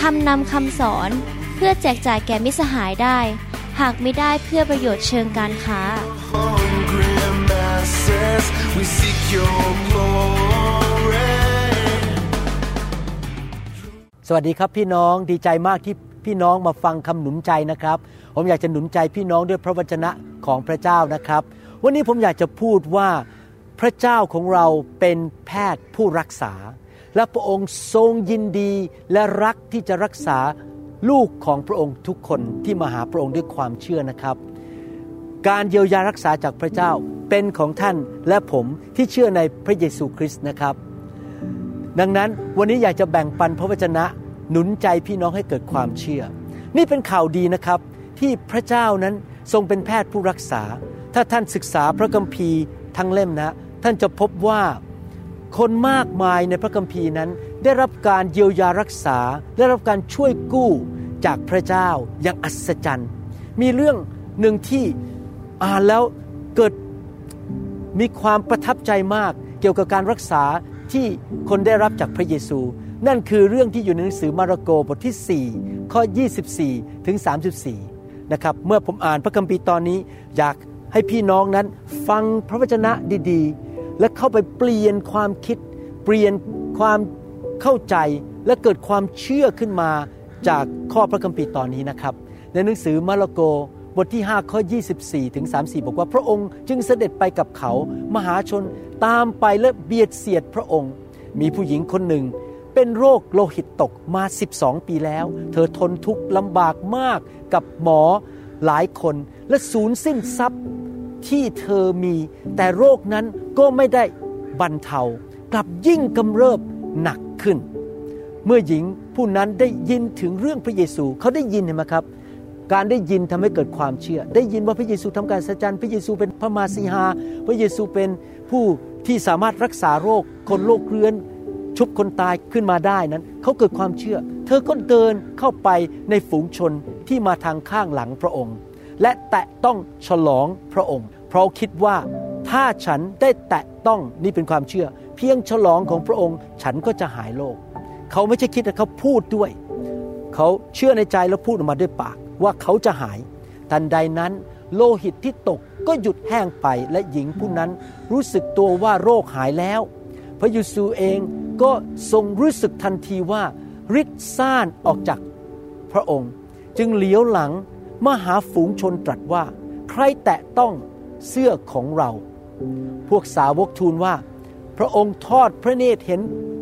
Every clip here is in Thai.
ทำนำคำสอนเพื่อแจกจ่ายแก่มิสหายได้ หากไม่ได้เพื่อประโยชน์เชิงการค้า hungry masses, we seek your glory. สวัสดีครับพี่น้องดีใจมากที่พี่น้องมาฟังคำหนุนใจนะครับ ผมอยากจะหนุนใจพี่น้องด้วยพระวจนะของพระเจ้านะครับ วันนี้ผมอยากจะพูดว่าพระเจ้าของเราเป็นแพทย์ผู้รักษา และพระองค์ทรงยินดีและรักที่จะรักษาลูกของพระองค์ทุกคนที่มาหาพระองค์ด้วยความเชื่อนะครับ การเยียวยารักษาจากพระเจ้าเป็นของท่านและผมที่เชื่อในพระเยซูคริสต์นะครับ ดังนั้นวันนี้อยากจะแบ่งปันพระวจนะหนุนใจพี่น้องให้เกิดความเชื่อ นี่เป็นข่าวดีนะครับที่พระเจ้านั้นทรงเป็นแพทย์ผู้รักษา ถ้าท่านศึกษาพระคัมภีร์ทั้งเล่มนะ ท่านจะพบว่า คนมากมายในพระคัมภีร์นั้น ได้รับการเยียวยารักษา ได้รับการช่วยกู้จากพระเจ้าอย่างอัศจรรย์ มีเรื่องหนึ่งที่อ่านแล้วเกิดมีความประทับใจมากเกี่ยวกับการรักษาที่คนได้รับจากพระเยซู นั่นคือเรื่องที่อยู่ในหนังสือมาระโกบทที่ 4 ข้อ 24 ถึง 34 นะครับ เมื่อผมอ่านพระคัมภีร์ตอนนี้ อยากให้พี่น้องนั้นฟังพระวจนะดีๆ และเข้าไปเปลี่ยนความคิด เปลี่ยนความเข้าใจและเกิดความเชื่อขึ้นมาจากข้อพระคัมภีร์ตอนนี้นะครับ ในหนังสือมาระโกบทที่ 5 ข้อ 24 ถึง 34 บอกว่าพระองค์จึงเสด็จไปกับเขา มหาชนตามไปและเบียดเสียดพระองค์ มีผู้หญิงคนหนึ่ง เป็นโรคโลหิตตกมา 12 ปีแล้ว เธอทนทุกข์ลำบากมากกับหมอหลายคน และสูญสิ้นทรัพย์ ที่เธอมี แต่โรคนั้นก็ไม่ได้บรรเทากลับยิ่งกำเริบหนักขึ้น เมื่อหญิงผู้นั้นได้ยินถึงเรื่องพระเยซูเขาได้ยินเห็นไหมครับ การได้ยินทำให้เกิดความเชื่อ ได้ยินว่าพระเยซูทำการสัจจันพระเยซูเป็นพระมาสีหา พระเยซูเป็นผู้ที่สามารถรักษาโรค คนโรคเรื้อน ชุบคนตายขึ้นมาได้นั้น เขาเกิดความเชื่อ เธอก็เดินเข้าไปในฝูงชนที่มาทางข้างหลังพระองค์ และแตะต้องฉลองพระองค์ เพราะคิดว่าถ้าฉันได้แตะต้องนี่เป็นความเชื่อ เพียงฉลองของพระองค์ ฉันก็จะหายโรคเขาไม่ใช่คิดแต่เขาพูดด้วย เขาเชื่อในใจแล้วพูดออกมาด้วยปาก ว่าเขาจะหาย ทันใดนั้นโลหิตที่ตกก็หยุดแห้งไปและหญิงผู้นั้นรู้สึกตัวว่าโรคหายแล้ว พระเยซูเองก็ทรงรู้สึกทันทีว่าฤทธิ์ซ่านออกจากพระองค์ จึงเหลียวหลัง มาหาฝูงชนตรัสว่า ใครแตะต้องเสื้อของเรา พวกสาวกทูลว่า พระองค์ทอดพระเนตรเห็น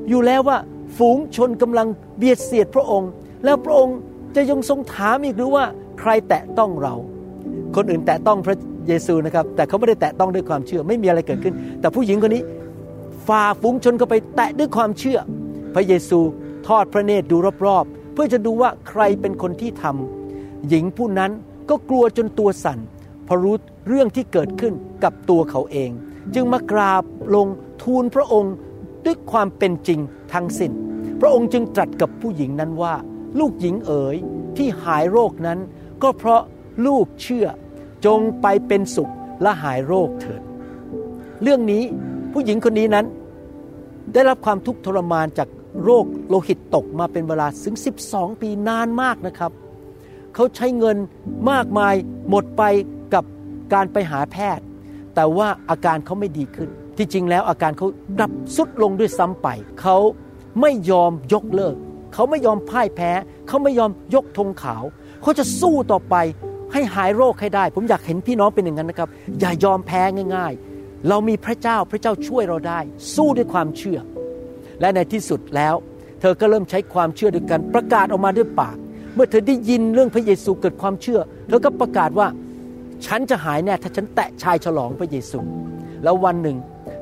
อยู่แล้วว่าฝูงชนกำลังเบียดเสียดพระองค์ แล้วพระองค์จะยังทรงถามอีกหรือว่าใครแตะต้องเรา คนอื่นแตะต้องพระเยซูนะครับ แต่เขาไม่ได้แตะต้องด้วยความเชื่อ ไม่มีอะไรเกิดขึ้น แต่ผู้หญิงคนนี้ฝ่าฝูงชนเข้าไปแตะด้วยความเชื่อ พระเยซูทอดพระเนตรดูรอบๆ เพื่อจะดูว่าใครเป็นคนที่ทำ หญิงผู้นั้นก็กลัวจนตัวสั่นเพราะรู้เรื่องที่เกิดขึ้นกับตัวเขาเอง จึงมากราบลงทูลพระองค์ด้วยความเป็นจริงทั้งสิ้น พระองค์จึงตรัสกับผู้หญิงนั้นว่า ลูกหญิงเอ๋ยที่หายโรคนั้น ก็เพราะลูกเชื่อ จงไปเป็นสุขและหายโรคเถิด เรื่องนี้ผู้หญิงคนนี้นั้น ได้รับความทุกข์ทรมานจากโรคโลหิตตกมาเป็นเวลาถึง 12 ปีนานมากนะครับ เขาใช้เงินมากมายหมดไปกับการไปหาแพทย์ แต่ว่าอาการเขาไม่ดีขึ้น ที่จริงแล้วอาการเขาดับสุดลงด้วยซ้ำไป เขาไม่ยอมยกเลิก เขาไม่ยอมพ่ายแพ้ เขาไม่ยอมยกธงขาว เขาจะสู้ต่อไปให้หายโรคให้ได้ ผมอยากเห็นพี่น้องเป็นอย่างนั้นนะครับ อย่ายอมแพ้ง่าย ๆ เรามีพระเจ้าพระเจ้าช่วยเราได้ สู้ด้วยความเชื่อ และในที่สุดแล้ว เธอก็เริ่มใช้ความเชื่อด้วยกันประกาศออกมาด้วยปาก เมื่อเธอได้ยินเรื่องพระเยซูเกิดความเชื่อ เธอก็ประกาศว่าฉันจะหายแน่ถ้าฉันแตะชายฉลองพระเยซู แล้ววันหนึ่ง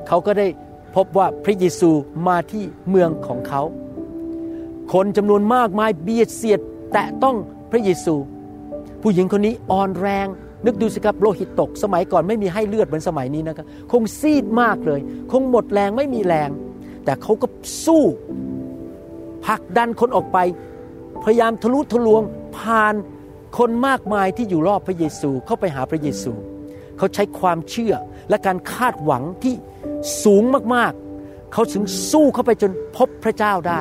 เขาก็ได้พบว่าพระเยซูมาที่เมืองของเขา คนจำนวนมากมายเบียดเสียดแตะต้องพระเยซู ผู้หญิงคนนี้อ่อนแรงนึกดูสิครับโลหิตตก สมัยก่อนไม่มีให้เลือดเหมือนสมัยนี้นะครับ คงซีดมากเลย คงหมดแรงไม่มีแรง แต่เขาก็สู้ผลักดันคนออกไป พยายามทะลุทะลวงผ่านคนมากมายที่อยู่รอบพระเยซูเข้าไปหาพระเยซู เขาใช้ความเชื่อและการคาดหวังที่สูงมากๆ เขาถึงสู้เข้าไปจนพบพระเจ้าได้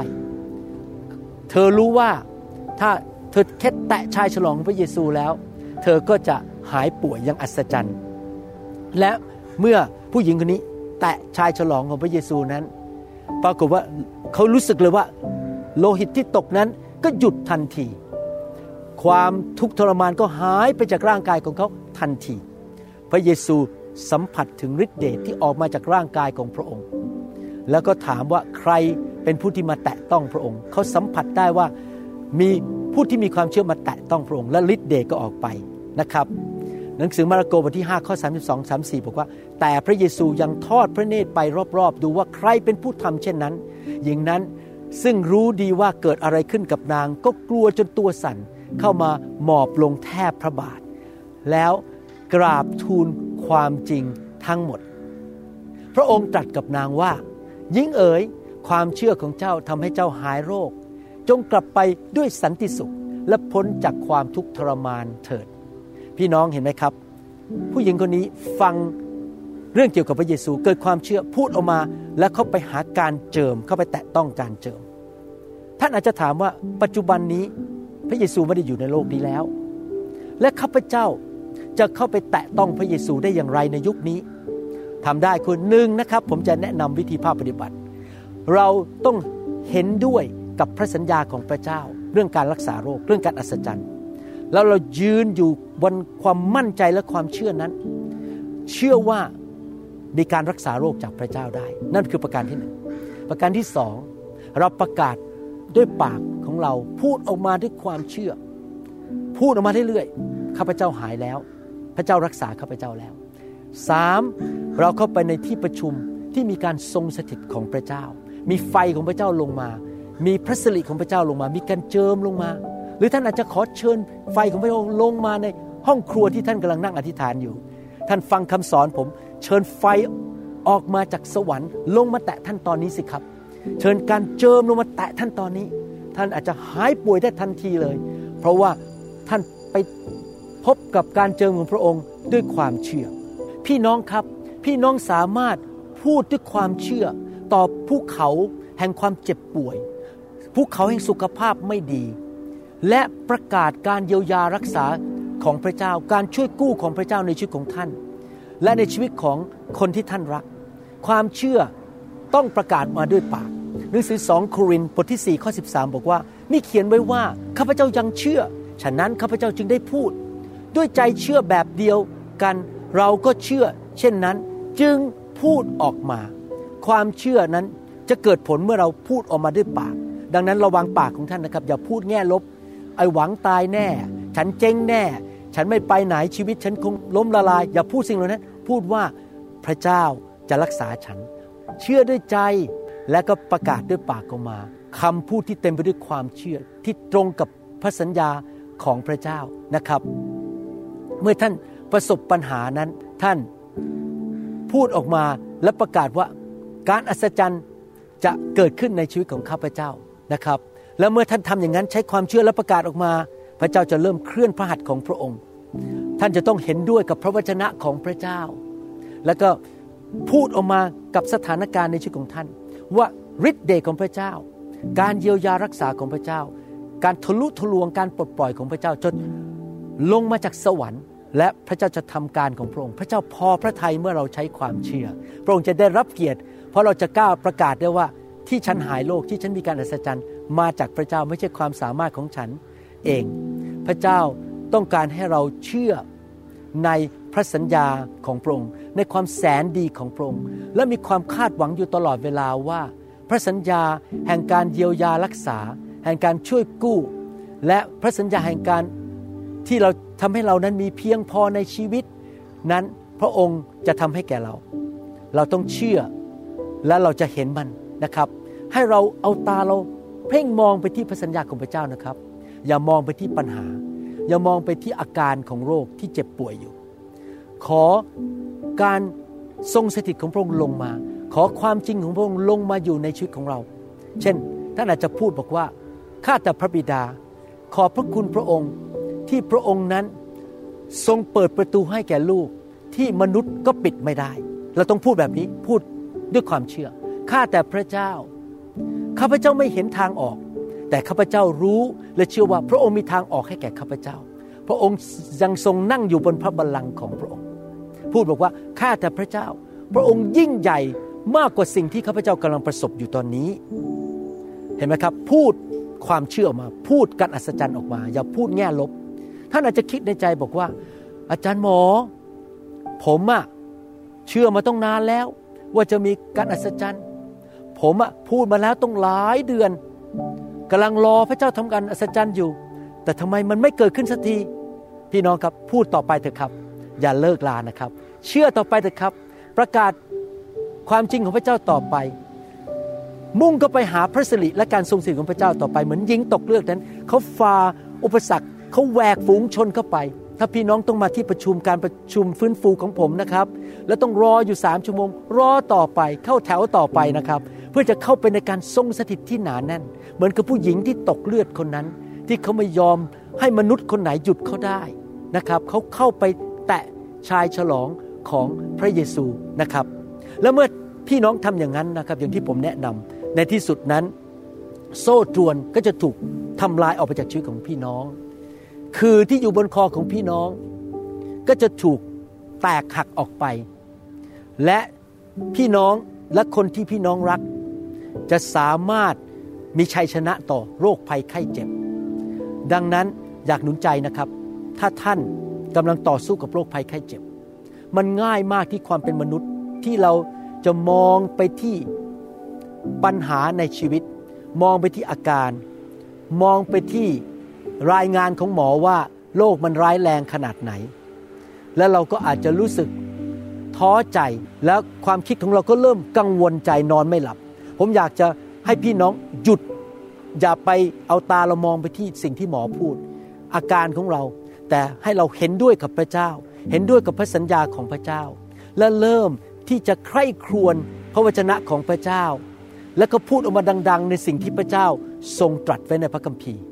เธอรู้ว่าถ้าเธอแค่แตะชายฉลองพระเยซูแล้ว เธอก็จะหายป่วยอย่างอัศจรรย์ และเมื่อผู้หญิงคนนี้แตะชายฉลองของพระเยซูนั้น ปรากฏว่าเขารู้สึกเลยว่า โลหิตที่ตกนั้น ก็หยุดทันที ความทุกข์ทรมานก็หายไปจากร่างกายของเขาทันที พระเยซูสัมผัสถึงฤทธิเดชที่ออกมาจากร่างกายของพระองค์ แล้วก็ถามว่าใครเป็นผู้ที่มาแตะต้องพระองค์ เขาสัมผัสได้ว่ามีผู้ที่มีความเชื่อมาแตะต้องพระองค์และฤทธิเดชก็ออกไปนะครับ หนังสือมาระโกบทที่5ข้อ32 34บอกว่า แต่พระเยซูยังทอดพระเนตรไปรอบๆ ดูว่าใครเป็นผู้ทำเช่นนั้นหญิงนั้น ซึ่งรู้ดีว่าเกิดอะไรขึ้นกับนาง ก็กลัวจนตัวสั่นเข้ามาหมอบลงแทบพระบาท แล้วกราบทูลความจริงทั้งหมด พระองค์ตรัสกับนางว่า ยิ่งเอ๋ยความเชื่อของเจ้าทำให้เจ้าหายโรค จงกลับไปด้วยสันติสุขและพ้นจากความทุกข์ทรมานเถิด พี่น้องเห็นไหมครับ ผู้หญิงคนนี้ฟัง เรื่องเกี่ยวกับพระเยซูเกิดความเชื่อพูดออกมา แล้วเขาไปหาการเจิมเข้าไปแตะต้องการเจิม ท่านอาจจะถามว่าปัจจุบันนี้พระเยซูไม่ได้อยู่ในโลกนี้แล้ว และข้าพเจ้าจะเข้าไปแตะต้องพระเยซูได้อย่างไรในยุคนี้ทำได้คือหนึ่งนะครับ ผมจะแนะนำวิธีภาคปฏิบัติ เราต้องเห็นด้วยกับพระสัญญาของพระเจ้า เรื่องการรักษาโรคเรื่องการอัศจรรย์ แล้วเรายืนอยู่บนความมั่นใจและความเชื่อนั้น เชื่อว่า มีการรักษาโรคจากพระเจ้าได้ นั่นคือประการที่หนึ่งประการที่สองเราประกาศด้วยปากของเราพูดออกมาด้วยความเชื่อ พูดออกมาเรื่อยๆข้าพเจ้าหายแล้ว พระเจ้ารักษาข้าพเจ้าแล้วสามเราเข้าไปในที่ประชุมที่มีการทรงสถิตของพระเจ้า มีไฟของพระเจ้าลงมา มีพระสิริของพระเจ้าลงมา มีการเจิมลงมา หรือท่านอาจจะขอเชิญไฟของพระองค์ลงมาในห้องครัวที่ท่านกำลังนั่งอธิษฐานอยู่ ท่านฟังคำสอนผม เชิญไฟออกมาจากสวรรค์ ลงมาแตะท่านตอนนี้สิครับ เชิญการเจิมลงมาแตะท่านตอนนี้ ท่านอาจจะหายป่วยได้ทันทีเลย เพราะว่าท่านไปพบกับการเจิมของพระองค์ด้วยความเชื่อ พี่น้องครับ พี่น้องสามารถพูดด้วยความเชื่อ ต่อภูเขาแห่งความเจ็บป่วยภูเขาแห่งสุขภาพไม่ดี และประกาศการเยียวยารักษาของพระเจ้า การช่วยกู้ของพระเจ้าในชีวิตของท่าน และในชีวิตของคนที่ท่านรัก ความเชื่อต้องประกาศมาด้วยปากหนังสือสองโครินธ์บทที่ 4 ข้อ 13 บอกว่ามีเขียนไว้ว่าข้าพเจ้ายังเชื่อ ฉะนั้นข้าพเจ้าจึงได้พูด ด้วยใจเชื่อแบบเดียวกัน เราก็เชื่อ เช่นนั้นจึงพูดออกมา ความเชื่อนั้นจะเกิดผลเมื่อเราพูดออกมาด้วยปาก ดังนั้นระวังปากของท่านนะครับ อย่าพูดแง่ลบ ไอ้หวังตายแน่ ฉันเจ๊งแน่ ฉันไม่ไปไหนชีวิตฉันคงล้มละลาย อย่าพูดสิ่งเหล่านั้น พูดว่าพระเจ้าจะรักษาฉัน เชื่อด้วยใจและก็ประกาศด้วยปากออกมาคำพูดที่เต็มไปด้วยความเชื่อที่ตรงกับพระสัญญาของพระเจ้านะครับ เมื่อท่านประสบปัญหานั้นท่านพูดออกมาและประกาศว่าการอัศจรรย์จะเกิดขึ้นในชีวิตของข้าพเจ้านะครับ แล้วเมื่อท่านทำอย่างนั้นใช้ความเชื่อและประกาศออกมา พระเจ้าจะเริ่มเคลื่อนพระหัตถ์ของพระองค์ ท่านจะต้องเห็นด้วยกับพระวจนะของพระเจ้า แล้วก็พูดออกมากับสถานการณ์ในชีวิตของท่าน ว่าฤทธิ์เดชของพระเจ้า การเยียวยารักษาของพระเจ้า การทะลุทะลวงการปลดปล่อยของพระเจ้าจนลงมาจากสวรรค์ และพระเจ้าจะทำการของพระองค์ พระเจ้าพอพระทัยเมื่อเราใช้ความเชื่อ พระองค์จะได้รับเกียรติ เพราะเราจะกล้าประกาศได้ว่าที่ฉันหายโรคที่ฉันมีการอัศจรรย์ มาจากพระเจ้าไม่ใช่ความสามารถของฉันเอง พระเจ้า ต้องการให้เราเชื่อในพระสัญญาของพระองค์ ในความแสนดีของพระองค์ และมีความคาดหวังอยู่ตลอดเวลาว่า พระสัญญาแห่งการเยียวยารักษา แห่งการช่วยกู้ และพระสัญญาแห่งการที่เราทำให้เรานั้นมีเพียงพอในชีวิต นั้นพระองค์จะทำให้แก่เรา เราต้องเชื่อและเราจะเห็นมันนะครับ ให้เราเอาตาเราเพ่งมองไปที่พระสัญญาของพระเจ้านะครับ อย่ามองไปที่ปัญหา อย่ามองไปที่อาการของโรคที่เจ็บป่วยอยู่ ขอการทรงสถิตของพระองค์ลงมา ขอความจริงของพระองค์ลงมาอยู่ในชีวิตของเรา เช่นท่านอาจจะพูดบอกว่าข้าแต่พระบิดา ขอบพระคุณพระองค์ที่พระองค์นั้นทรงเปิดประตูให้แก่ลูกที่มนุษย์ก็ปิดไม่ได้ เราต้องพูดแบบนี้พูดด้วยความเชื่อข้าแต่พระเจ้าข้าพระเจ้าไม่เห็นทางออก แต่ข้าพเจ้ารู้และเชื่อว่าพระองค์มีทางออกให้แก่ข้าพเจ้า พระองค์ยังทรงนั่งอยู่บนพระบัลลังก์ของพระองค์ พูดบอกว่าข้าแต่พระเจ้า พระองค์ยิ่งใหญ่มากกว่าสิ่งที่ข้าพเจ้ากำลังประสบอยู่ตอนนี้ เห็นไหมครับ พูดความเชื่อออกมา พูดการอัศจรรย์ออกมา อย่าพูดแง่ลบ ท่านอาจจะคิดในใจบอกว่า อาจารย์หมอ ผมอะเชื่อมาต้องนานแล้ว ว่าจะมีการอัศจรรย์ ผมอะพูดมาแล้วต้องหลายเดือน กำลังรอพระเจ้าทำการอัศจรรย์อยู่ แต่ทำไมมันไม่เกิดขึ้นสักทีพี่น้องครับพูดต่อไปเถอะครับ อย่าเลิกลานะครับ เชื่อต่อไปเถอะครับ ประกาศความจริงของพระเจ้าต่อไป มุ่งก็ไปหาพระสิริและการทรงสิริของพระเจ้าต่อไป เหมือนยิงตกเลือกนั้นเขาฝ่าอุปสรรคเขาแหวกฝูงชนเข้าไป ถ้าพี่น้องต้องมาที่ประชุมการประชุมฟื้นฟูของผมนะครับ แล้วต้องรออยู่สามชั่วโมง รอต่อไปเข้าแถวต่อไปนะครับ เพื่อจะเข้าไปในการทรงสถิตที่หนาแน่น เหมือนกับผู้หญิงที่ตกเลือดคนนั้น ที่เขาไม่ยอมให้มนุษย์คนไหนหยุดเขาได้นะครับเขาเข้าไปแตะชายฉลองของพระเยซูนะครับ แล้วเมื่อพี่น้องทำอย่างนั้นนะครับ อย่างที่ผมแนะนำในที่สุดนั้น โซ่ตรวนก็จะถูกทำลายออกไปจากชีวิตของพี่น้อง คือที่อยู่บนคอของพี่น้อง ก็จะถูกแตกหักออกไป และพี่น้องและคนที่พี่น้องรัก จะสามารถมีชัยชนะต่อโรคภัยไข้เจ็บ ดังนั้นอยากหนุนใจนะครับ ถ้าท่านกำลังต่อสู้กับโรคภัยไข้เจ็บ มันง่ายมากที่ความเป็นมนุษย์ที่เราจะมองไปที่ปัญหาในชีวิต มองไปที่อาการ มองไปที่รายงานของหมอว่าโรคมันร้ายแรงขนาดไหน แล้วเราก็อาจจะรู้สึกท้อใจแล้วความคิดของเราก็เริ่มกังวลใจนอนไม่หลับ ผมอยากจะให้พี่น้องหยุด อย่าไปเอาตาเรามองไปที่สิ่งที่หมอพูด อาการของเรา แต่ให้เราเห็นด้วยกับพระเจ้า เห็นด้วยกับพระสัญญาของพระเจ้า และเริ่มที่จะใคร่ครวญพระวจนะของพระเจ้า แล้วก็พูดออกมาดัง ๆ ในสิ่งที่พระเจ้าทรงตรัสไว้ในพระคัมภีร์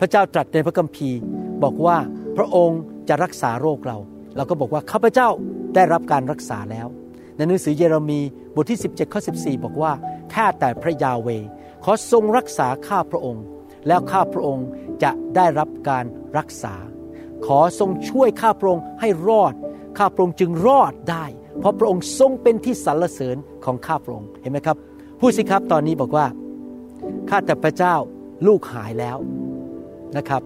พระเจ้าตรัสในพระคัมภีร์ บอกว่าพระองค์จะรักษาโรคเรา เราก็บอกว่าข้าพเจ้าได้รับการรักษาแล้ว ในหนังสือเยเรมีบทที่ 17ข้อ14 บอกว่าข้าแต่พระยาเว ขอทรงรักษาข้าพระองค์ แล้วข้าพระองค์จะได้รับการรักษา ขอทรงช่วยข้าพระองค์ให้รอด ข้าพระองค์จึงรอดได้ เพราะพระองค์ทรงเป็นที่สรรเสริญของข้าพระองค์เห็นไหมครับพูดสิครับตอนนี้บอกว่าข้าแต่พระเจ้าลูกหายแล้วนะครับ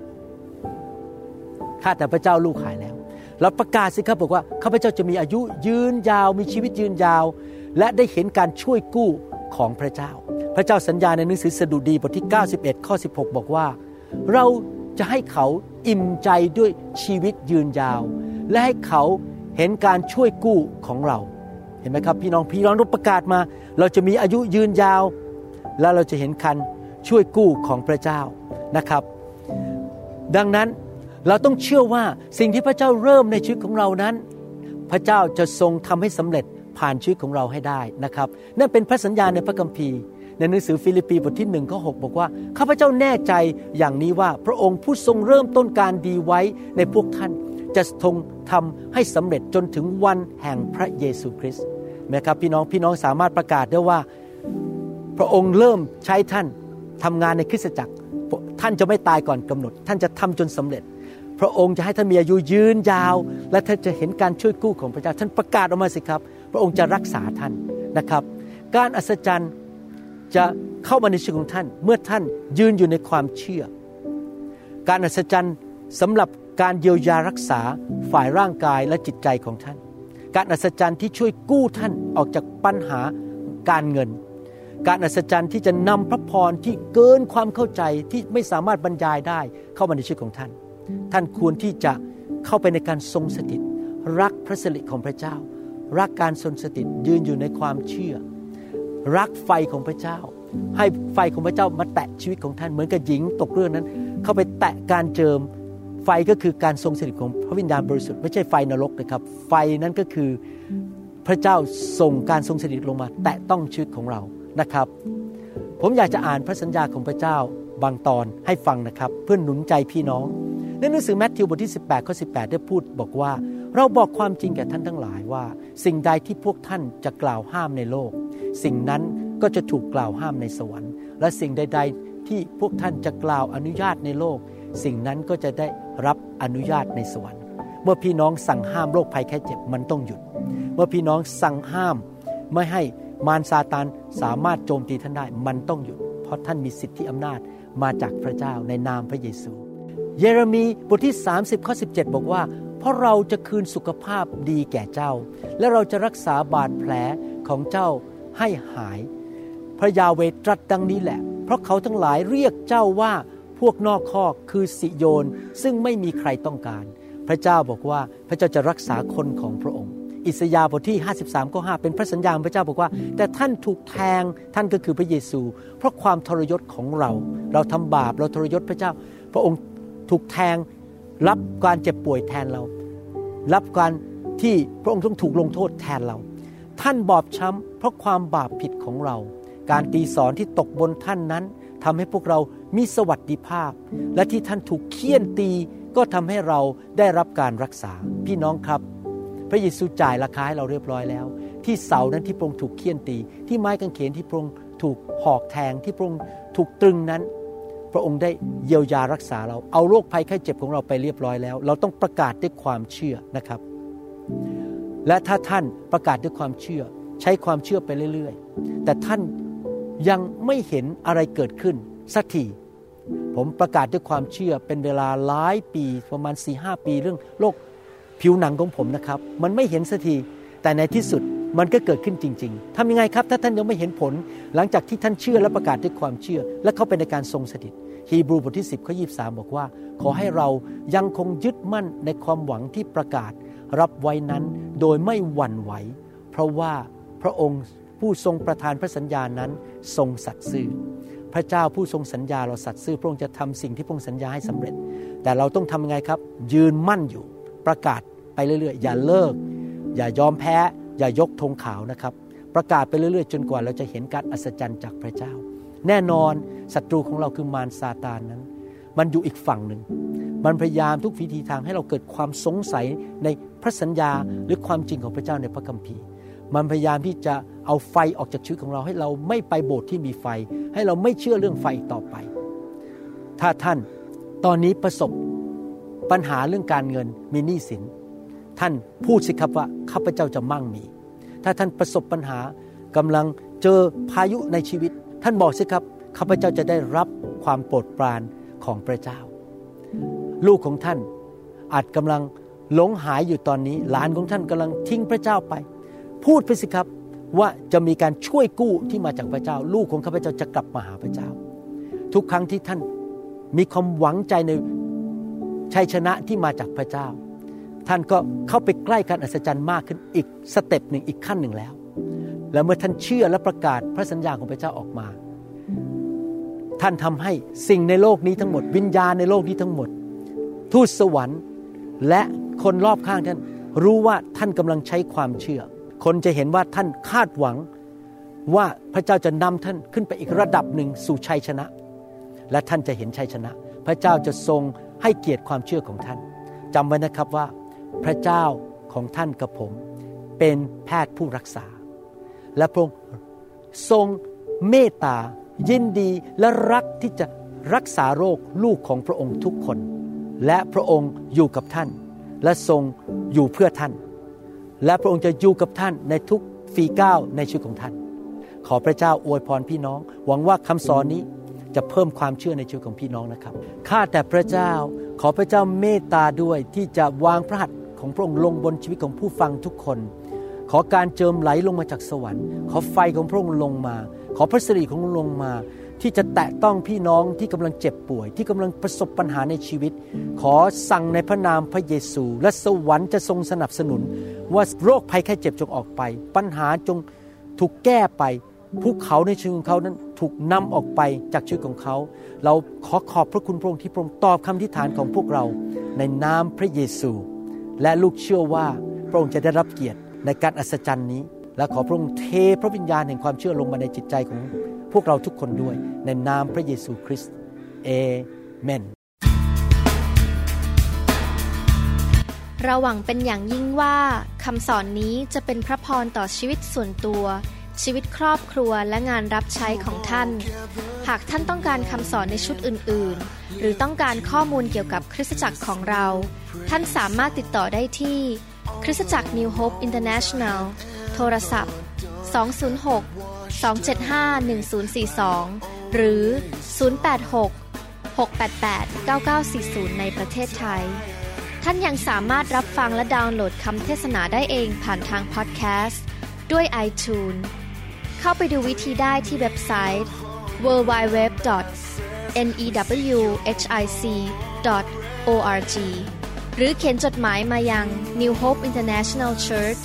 ข้าแต่พระเจ้าลูกหายแล้ว เราประกาศสิครับบอกว่าข้าพเจ้าจะมีอายุยืนยาว มีชีวิตยืนยาว และได้เห็นการช่วยกู้ของพระเจ้า พระเจ้าสัญญาในหนังสือสดุดีบทที่ 91 ข้อ 16 บอกว่า เราจะให้เขาอิ่มใจด้วยชีวิตยืนยาว และให้เขาเห็นการช่วยกู้ของเรา เห็นไหมครับ พี่น้องพี่น้องต้องประกาศมา เราจะมีอายุยืนยาว แล้วเราจะเห็นการช่วยกู้ของพระเจ้านะครับ ดังนั้น เราต้องเชื่อว่าสิ่งที่พระเจ้าเริ่มในชีวิตของเรานั้น พระเจ้าจะทรงทำให้สำเร็จผ่านชีวิตของเราให้ได้นะครับ นั่นเป็นพระสัญญาในพระคัมภีร์ ในหนังสือฟิลิปปีบทที่หนึ่งข้อหกบอกว่าข้าพเจ้าแน่ใจอย่างนี้ว่าพระองค์ผู้ทรงเริ่มต้นการดีไว้ในพวกท่านจะทรงทำให้สำเร็จจนถึงวันแห่งพระเยซูคริสต์นะครับพี่น้องพี่น้องสามารถประกาศได้ว่า พระองค์เริ่มใช้ท่านทำงานในคริสตจักร ท่านจะไม่ตายก่อนกำหนด ท่านจะทำจนสำเร็จ พระองค์จะให้ท่านมีอายุยืนยาว และท่านจะเห็นการช่วยกู้ของพระเจ้า ท่านประกาศออกมาสิครับ พระองค์จะรักษาท่านนะครับ การอัศจรรย์จะเข้ามาในชีวิตของท่าน เมื่อท่านยืนอยู่ในความเชื่อ การอัศจรรย์สำหรับการเยียวยารักษาฝ่ายร่างกายและจิตใจของท่าน การอัศจรรย์ที่ช่วยกู้ท่านออกจากปัญหาการเงิน การอัศจรรย์ที่จะนำพระพรที่เกินความเข้าใจที่ไม่สามารถบรรยายได้เข้ามาในชีวิตของท่าน ท่านควรที่จะเข้าไปในการทรงสถิต รักพระสิริของพระเจ้า รักการทรงสถิตยืนอยู่ในความเชื่อ รักไฟของพระเจ้า ให้ไฟของพระเจ้ามาแตะชีวิตของท่านเหมือนกับหญิงตกเรื่องนั้น เข้าไปแตะการเจิมไฟก็คือการทรงสถิตของพระวิญญาณบริสุทธิ์ไม่ใช่ไฟนรกนะครับ ไฟนั้นก็คือพระเจ้าส่งการทรงสถิตลงมา แตะต้องชีวิตของเรานะครับ ผมอยากจะอ่านพระสัญญาของพระเจ้าบางตอนให้ฟังนะครับ เพื่อหนุนใจพี่น้อง ในหนังสือแมทธิวบทที่ 18ข้อ18 ได้พูดบอกว่า เราบอกความจริงแก่ท่านทั้งหลายว่า สิ่งใดที่พวกท่านจะกล่าวห้ามในโลก สิ่งนั้นก็จะถูกกล่าวห้ามในสวรรค์ และสิ่งใด ๆ ที่พวกท่านจะกล่าวอนุญาตในโลก สิ่งนั้นก็จะได้รับอนุญาตในสวรรค์ เมื่อพี่น้องสั่งห้ามโรคภัยแค่เจ็บมันต้องหยุด เมื่อพี่น้องสั่งห้ามไม่ให้มารซาตานสามารถโจมตีท่านได้มันต้องหยุด เพราะท่านมีสิทธิอำนาจมาจากพระเจ้าในนามพระเยซู เยเรมีบทที่ 30ข้อ17 บอกว่า เพราะเราจะคืนสุขภาพดีแก่เจ้า และเราจะรักษาบาดแผลของเจ้าให้หาย พระยาเวตรัสดังนี้แหละ เพราะเขาทั้งหลายเรียกเจ้าว่าพวกนอกคอกคือสิโยน ซึ่งไม่มีใครต้องการ พระเจ้าบอกว่าพระเจ้าจะรักษาคนของพระองค์ อิสยาห์บทที่ 53ข้อ5เป็นพระสัญญาณพระเจ้าบอกว่า แต่ท่านถูกแทงท่านก็คือพระเยซู เพราะความทรยศของเรา เราทำบาปเราทรยศพระเจ้า พระองค์ ถูกแทง รับการเจ็บป่วยแทนเรา รับการที่พระองค์ต้องถูกลงโทษแทนเรา ท่านบอบช้ำเพราะความบาปผิดของเรา การตีสอนที่ตกบนท่านนั้นทำให้พวกเรามีสวัสดิภาพ และที่ท่านถูกเคี่ยนตีก็ทำให้เราได้รับการรักษา พี่น้องครับ พระเยซูจ่ายราคาให้เราเรียบร้อยแล้ว ที่เสานั้นที่พระองค์ถูกเคี่ยนตี ที่ไม้กางเขนที่พระองค์ถูกหอกแทงที่พระองค์ถูกตรึงนั้น พระองค์ได้เยียวยารักษาเรา เอาโรคภัยไข้เจ็บของเราไปเรียบร้อยแล้ว เราต้องประกาศด้วยความเชื่อนะครับ และถ้าท่านประกาศด้วยความเชื่อ ใช้ความเชื่อไปเรื่อย ๆ แต่ท่านยังไม่เห็นอะไรเกิดขึ้นสักทีผมประกาศด้วยความเชื่อเป็นเวลาหลายปีประมาณ4ีหปีเรื่องโรคผิวหนังของผมนะครับ มันไม่เห็นสักทีแต่ในที่สุดมันก็เกิดขึ้นจริง ๆทำยังไงครับ ถ้าท่านยังไม่เห็นผล หลังจากที่ท่านเชื่อและประกาศด้วยความเชื่อ และเข้าไปในการทรงสถิต ฮีบรูบทที่ 10ข้อยีบอกว่า ขอให้เรายังคงยึดมั่นในความหวังที่ประกาศ รับไว้นั้นโดยไม่หวั่นไหว เพราะว่าพระองค์ผู้ทรงประทานพระสัญญานั้นทรงสัตย์ซื่อ พระเจ้าผู้ทรงสัญญาเราสัตย์ซื่อพระองค์จะทำสิ่งที่พระองค์สัญญาให้สำเร็จ แต่เราต้องทำยังไงครับ ยืนมั่นอยู่ ประกาศไปเรื่อยๆ อย่าเลิก อย่ายอมแพ้ อย่ายกธงขาวนะครับ ประกาศไปเรื่อยๆ จนกว่าเราจะเห็นการอัศจรรย์จากพระเจ้า แน่นอน ศัตรูของเราคือมารซาตานนั้น มันอยู่อีกฝั่งหนึ่ง มันพยายามทุกวิธีทางให้เราเกิดความสงสัยในพระสัญญาหรือความจริงของพระเจ้าในพระคัมภีร์ มันพยายามที่จะเอาไฟออกจากชีวิตของเราให้เราไม่ไปโบสถ์ที่มีไฟ ให้เราไม่เชื่อเรื่องไฟต่อไป ถ้าท่านตอนนี้ประสบปัญหาเรื่องการเงินมีหนี้สิน ท่านพูดสิครับว่าข้าพเจ้าจะมั่งมี ถ้าท่านประสบปัญหากำลังเจอพายุในชีวิต ท่านบอกสิครับ ข้าพเจ้าจะได้รับความโปรดปรานของพระเจ้า ลูกของท่านอาจกำลังหลงหายอยู่ตอนนี้ หลานของท่านกำลังทิ้งพระเจ้าไป พูดไปสิครับว่าจะมีการช่วยกู้ที่มาจากพระเจ้า ลูกของข้าพเจ้าจะกลับมาหาพระเจ้า ทุกครั้งที่ท่านมีความหวังใจในชัยชนะที่มาจากพระเจ้า ท่านก็เข้าไปใกล้การอัศจรรย์มากขึ้นอีกสเต็ปหนึ่งอีกขั้นหนึ่งแล้ว แล้วเมื่อท่านเชื่อและประกาศพระสัญญาของพระเจ้าออกมา ท่านทำให้สิ่งในโลกนี้ทั้งหมด วิญญาณในโลกนี้ทั้งหมด ทูตสวรรค์และคนรอบข้างท่านรู้ว่าท่านกำลังใช้ความเชื่อ คนจะเห็นว่าท่านคาดหวังว่าพระเจ้าจะนำท่านขึ้นไปอีกระดับหนึ่งสู่ชัยชนะ และท่านจะเห็นชัยชนะ พระเจ้าจะทรงให้เกียรติความเชื่อของท่านจำไว้นะครับว่า พระเจ้าของท่านกับผม เป็นแพทย์ผู้รักษา และพระองค์ทรงเมตตา ยินดีและรักที่จะรักษาโรคลูกของพระองค์ทุกคน และพระองค์อยู่กับท่าน และทรงอยู่เพื่อท่าน และพระองค์จะอยู่กับท่านในทุกฝีก้าวในชีวิตของท่าน ขอพระเจ้าอวยพรพี่น้อง หวังว่าคำสอนนี้จะเพิ่มความเชื่อในชีวิตของพี่น้องนะครับ ข้าแต่พระเจ้าขอพระเจ้าเมตตาด้วยที่จะวางพระหัตถ์ของพระองค์ลงบนชีวิตของผู้ฟังทุกคน ขอการเจิมไหลลงมาจากสวรรค์ ขอไฟของพระองค์ลงมา ขอพระสิริของพระองค์ลงมา ที่จะแตะต้องพี่น้องที่กำลังเจ็บป่วย ที่กำลังประสบปัญหาในชีวิต ขอสั่งในพระนามพระเยซู และสวรรค์จะทรงสนับสนุน ว่าโรคภัยแค่เจ็บจงออกไป ปัญหาจงถูกแก้ไปภูเขาในชีวิตของเขานั้นถูกนำออกไปจากชีวิตของเขา เราขอขอบพระคุณพระองค์ที่พระองค์ตอบคำทิฐานของพวกเรา ในนามพระเยซู และลูกเชื่อว่าพระองค์จะได้รับเกียรติในการอัศจรรย์นี้ และขอพระองค์เทพระวิญญาณแห่งความเชื่อลงมาในจิตใจของพวกเราทุกคนด้วย ในนามพระเยซูคริสต์เอเมนเราหวังเป็นอย่างยิ่งว่าคำสอนนี้จะเป็นพระพรต่อชีวิตส่วนตัว ชีวิตครอบครัวและงานรับใช้ของท่าน หากท่านต้องการคำสอนในชุดอื่น ๆ หรือต้องการข้อมูลเกี่ยวกับคริสตจักรของเรา ท่านสามารถติดต่อได้ที่ คริสตจักร New Hope International โทรศัพท์ 206 275 1042 หรือ 086 688 9940 ในประเทศไทย ท่านยังสามารถรับฟังและดาวน์โหลดคำเทศนาได้เองผ่านทางพอดแคสต์ด้วย iTunes เข้าไปดูวิธีได้ที่เว็บไซต์ www.newhic.org หรือเขียนจดหมายมายัง New Hope International Church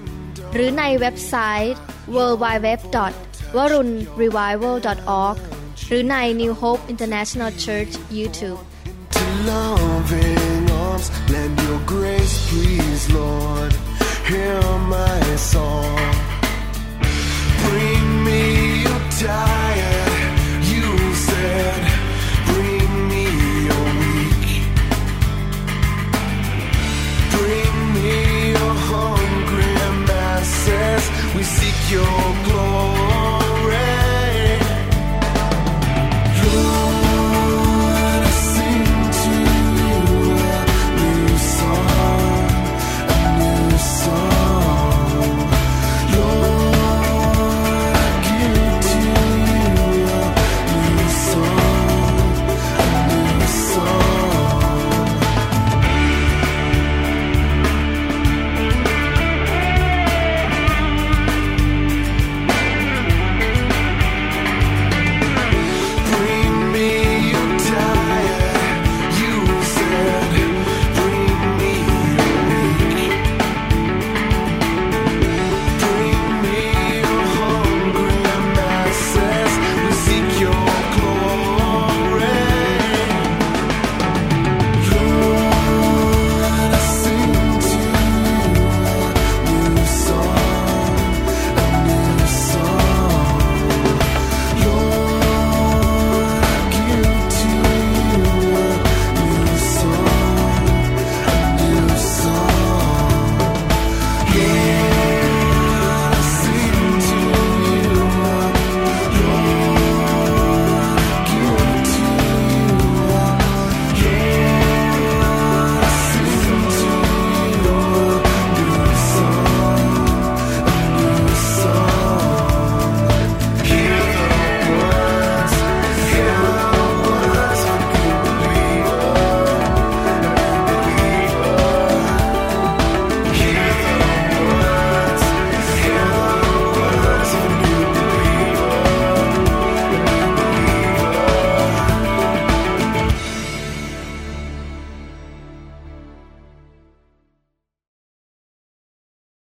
หรือในเว็บไซต์ www.warunrevival.org หรือใน New Hope International Church YouTube to loving arms. Lend your grace, please, Lord.